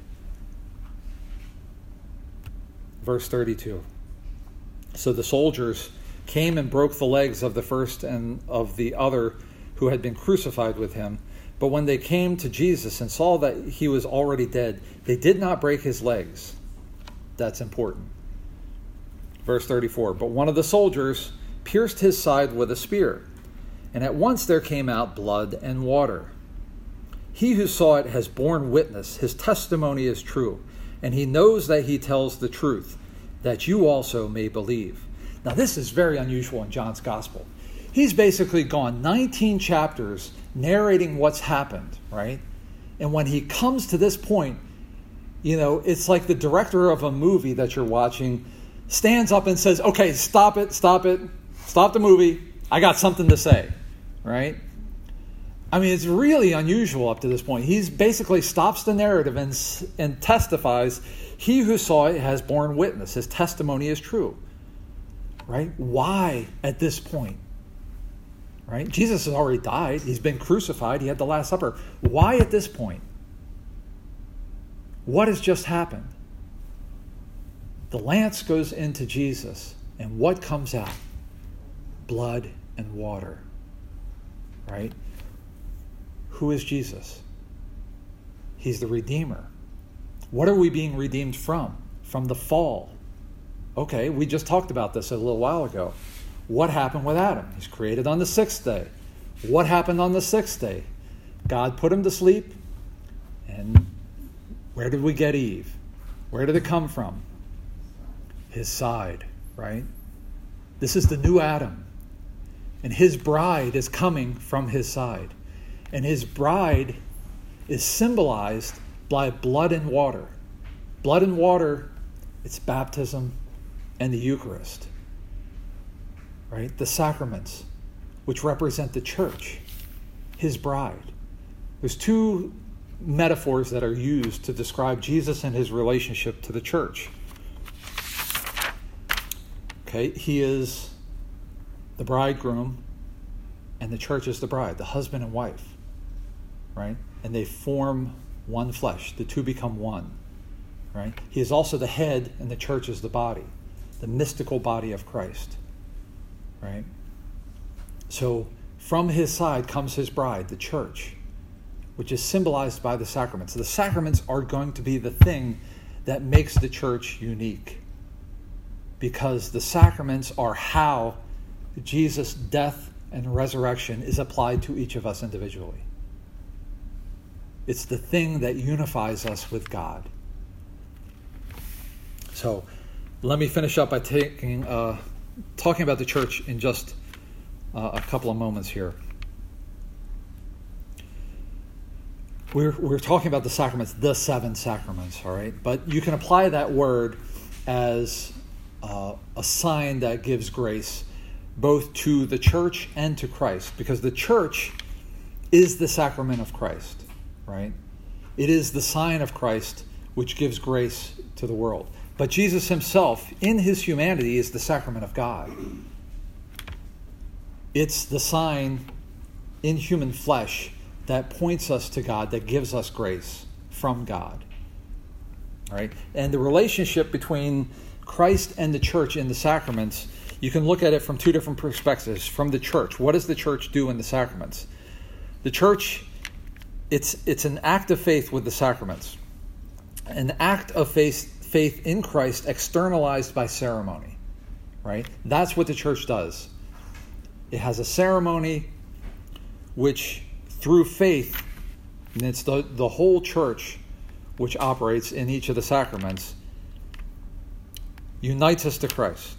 Verse 32. So the soldiers came and broke the legs of the first and of the other who had been crucified with him. But when they came to Jesus and saw that he was already dead, they did not break his legs. That's important. Verse 34 But one of the soldiers pierced his side with a spear, and at once there came out blood and water. He who saw it has borne witness, his testimony is true, and he knows that he tells the truth, that you also may believe. Now, this is very unusual in John's gospel. He's basically gone 19 chapters narrating what's happened, right? And when he comes to this point, you know, it's like the director of a movie that you're watching stands up and says, okay, stop it, stop it, stop the movie. I got something to say, right? I mean, it's really unusual up to this point. He's basically stops the narrative and, and testifies, He who saw it has borne witness. His testimony is true. Right? Why at this point? Right? Jesus has already died. He's been crucified. He had the Last Supper. Why at this point? What has just happened? The lance goes into Jesus, and what comes out? Blood and water. Right? Who is Jesus? He's the Redeemer. What are we being redeemed from? From the fall. Okay, we just talked about this a little while ago. What happened with Adam? He's created on the sixth day. What happened on the sixth day? God put him to sleep, and where did we get Eve? Where did it come from? His side, right? This is the new Adam. And his bride is coming from his side. And his bride is symbolized by blood and water. Blood and water, it's baptism and the Eucharist, right? The sacraments, which represent the church, his bride. There's two metaphors that are used to describe Jesus and his relationship to the church. Okay, he is the bridegroom, and the church is the bride, the husband and wife, right? And they form one flesh. The two become one, right? He is also the head, and the church is the body, the mystical body of Christ, right? So from his side comes his bride, the church, which is symbolized by the sacraments. The sacraments are going to be the thing that makes the church unique because the sacraments are how Jesus' death and resurrection is applied to each of us individually. It's the thing that unifies us with God. So let me finish up by taking, uh, talking about the church in just uh, a couple of moments here. We're, we're talking about the sacraments, the seven sacraments, all right? But you can apply that word as uh, a sign that gives grace both to the church and to Christ, because the church is the sacrament of Christ, right? It is the sign of Christ which gives grace to the world. But Jesus himself, in his humanity, is the sacrament of God. It's the sign in human flesh that points us to God, that gives us grace from God. All right? And the relationship between Christ and the church in the sacraments, you can look at it from two different perspectives. From the church, what does the church do in the sacraments? The church, it's, it's an act of faith with the sacraments, an act of faith, faith in Christ externalized by ceremony, right? That's what the church does. It has a ceremony which, through faith, and it's the, the whole church which operates in each of the sacraments, unites us to Christ.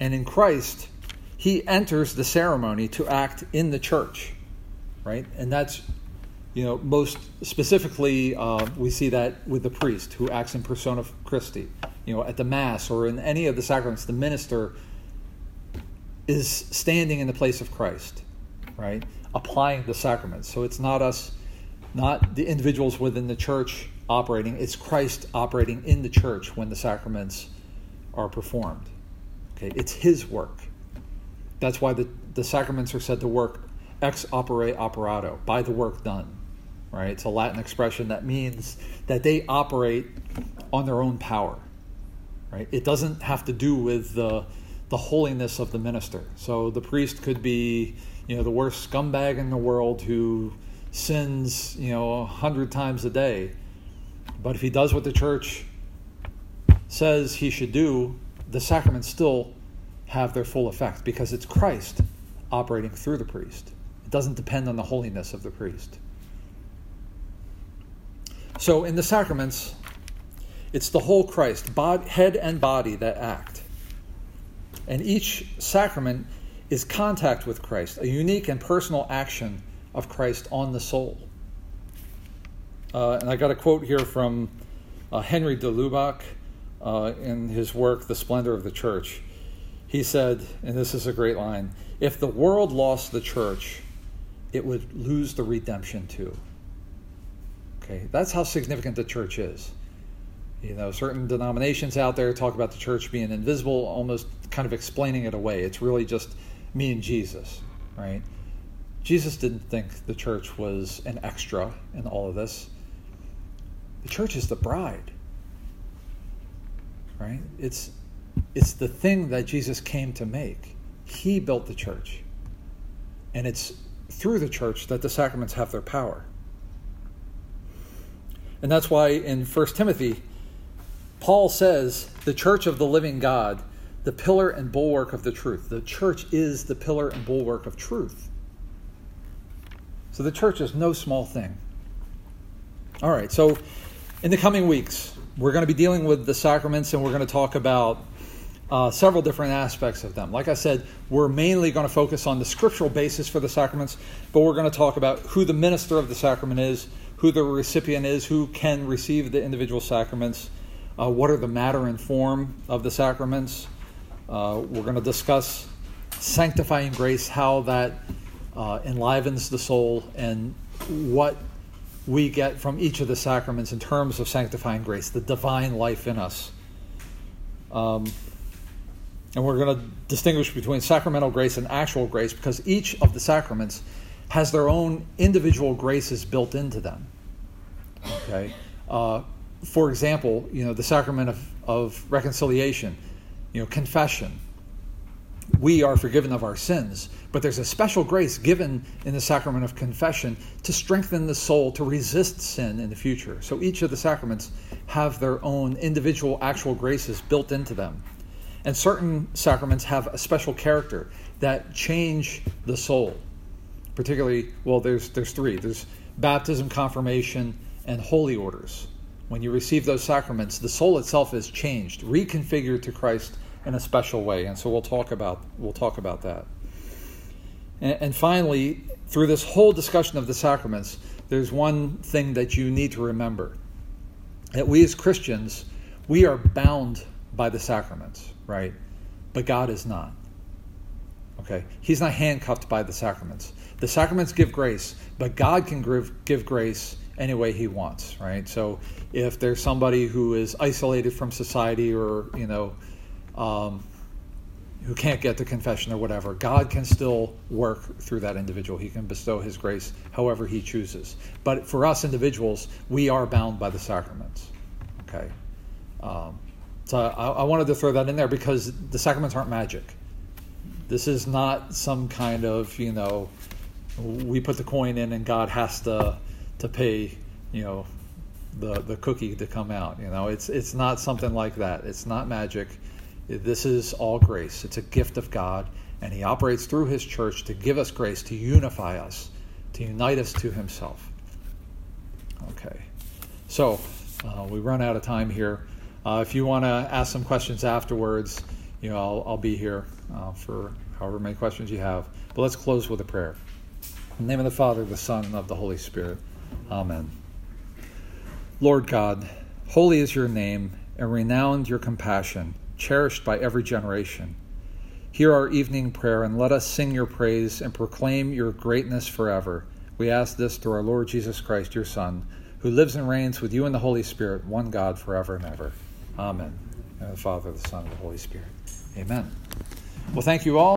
And in Christ, he enters the ceremony to act in the church, right? And that's, you know, most specifically, uh, we see that with the priest who acts in persona Christi. You know, at the Mass or in any of the sacraments, the minister is standing in the place of Christ, right? Applying the sacraments. So it's not us, not the individuals within the church operating, it's Christ operating in the church when the sacraments are performed. Okay, it's his work. That's why the, the sacraments are said to work ex opere operato, by the work done. Right? It's a Latin expression that means that they operate on their own power. Right? It doesn't have to do with the the holiness of the minister. So the priest could be, you know, the worst scumbag in the world who sins, you know, a hundred times a day. But if he does what the church says he should do, the sacraments still have their full effect because it's Christ operating through the priest. It doesn't depend on the holiness of the priest. So in the sacraments, it's the whole Christ, head and body, that act. And each sacrament is contact with Christ, a unique and personal action of Christ on the soul. Uh, and I got a quote here from uh, Henri de Lubac uh, in his work, The Splendor of the Church. He said, and this is a great line if the world lost the church, it would lose the redemption too. Okay, that's how significant the church is. You know, certain denominations out there talk about the church being invisible, almost kind of explaining it away. It's really just me and Jesus, right? Jesus didn't think the church was an extra in all of this. The church is the bride right? It's it's the thing that Jesus came to make. He built the church. And it's through the church that the sacraments have their power. And that's why in 1 Timothy, Paul says, the church of the living God, the pillar and bulwark of the truth. The church is the pillar and bulwark of truth. So the church is no small thing. All right, so in the coming weeks, we're going to be dealing with the sacraments and we're going to talk about uh, several different aspects of them. Like I said, we're mainly going to focus on the scriptural basis for the sacraments, but we're going to talk about who the minister of the sacrament is, who the recipient is, who can receive the individual sacraments, uh, what are the matter and form of the sacraments. Uh, we're going to discuss sanctifying grace, how that uh, enlivens the soul, and what we get from each of the sacraments in terms of sanctifying grace, the divine life in us. Um, and we're going to distinguish between sacramental grace and actual grace because each of the sacraments has their own individual graces built into them. Okay. Uh, for example, you know the sacrament of, of reconciliation, you know confession, we are forgiven of our sins. But there's a special grace given in the sacrament of confession to strengthen the soul to resist sin in the future. So each of the sacraments have their own individual actual graces built into them. And certain sacraments have a special character that change the soul. Particularly, well, there's there's three. There's baptism, confirmation, and holy orders. When you receive those sacraments, the soul itself is changed, reconfigured to Christ in a special way. And so we'll talk about we'll talk about that. And, and finally, through this whole discussion of the sacraments, there's one thing that you need to remember: that we as Christians, we are bound by the sacraments. right? But God is not. Okay? He's not handcuffed by the sacraments. The sacraments give grace, but God can give, give grace any way he wants, right? So if there's somebody who is isolated from society or, you know, um, who can't get to confession or whatever, God can still work through that individual. He can bestow His grace however He chooses. But for us individuals, we are bound by the sacraments. Okay, um, so I, I, wanted to throw that in there because the sacraments aren't magic. This is not some kind of you know, we put the coin in and God has to to pay you know the the cookie to come out. You know, it's it's not something like that. It's not magic this is all grace. It's a gift of God, and He operates through His church to give us grace, to unify us, to unite us to Himself. Okay. So, uh, we run out of time here. Uh, if you want to ask some questions afterwards, you know, I'll, I'll be here uh, for however many questions you have. But let's close with a prayer. In the name of the Father, the Son, and of the Holy Spirit. Amen. Lord God, holy is your name, and renowned your compassion cherished by every generation. Hear our evening prayer and let us sing your praise and proclaim your greatness forever. We ask this through our Lord Jesus Christ, your Son, who lives and reigns with you in the Holy Spirit, one God, forever and ever. Amen. And the Father, the Son, and the Holy Spirit. Amen. Well, thank you all.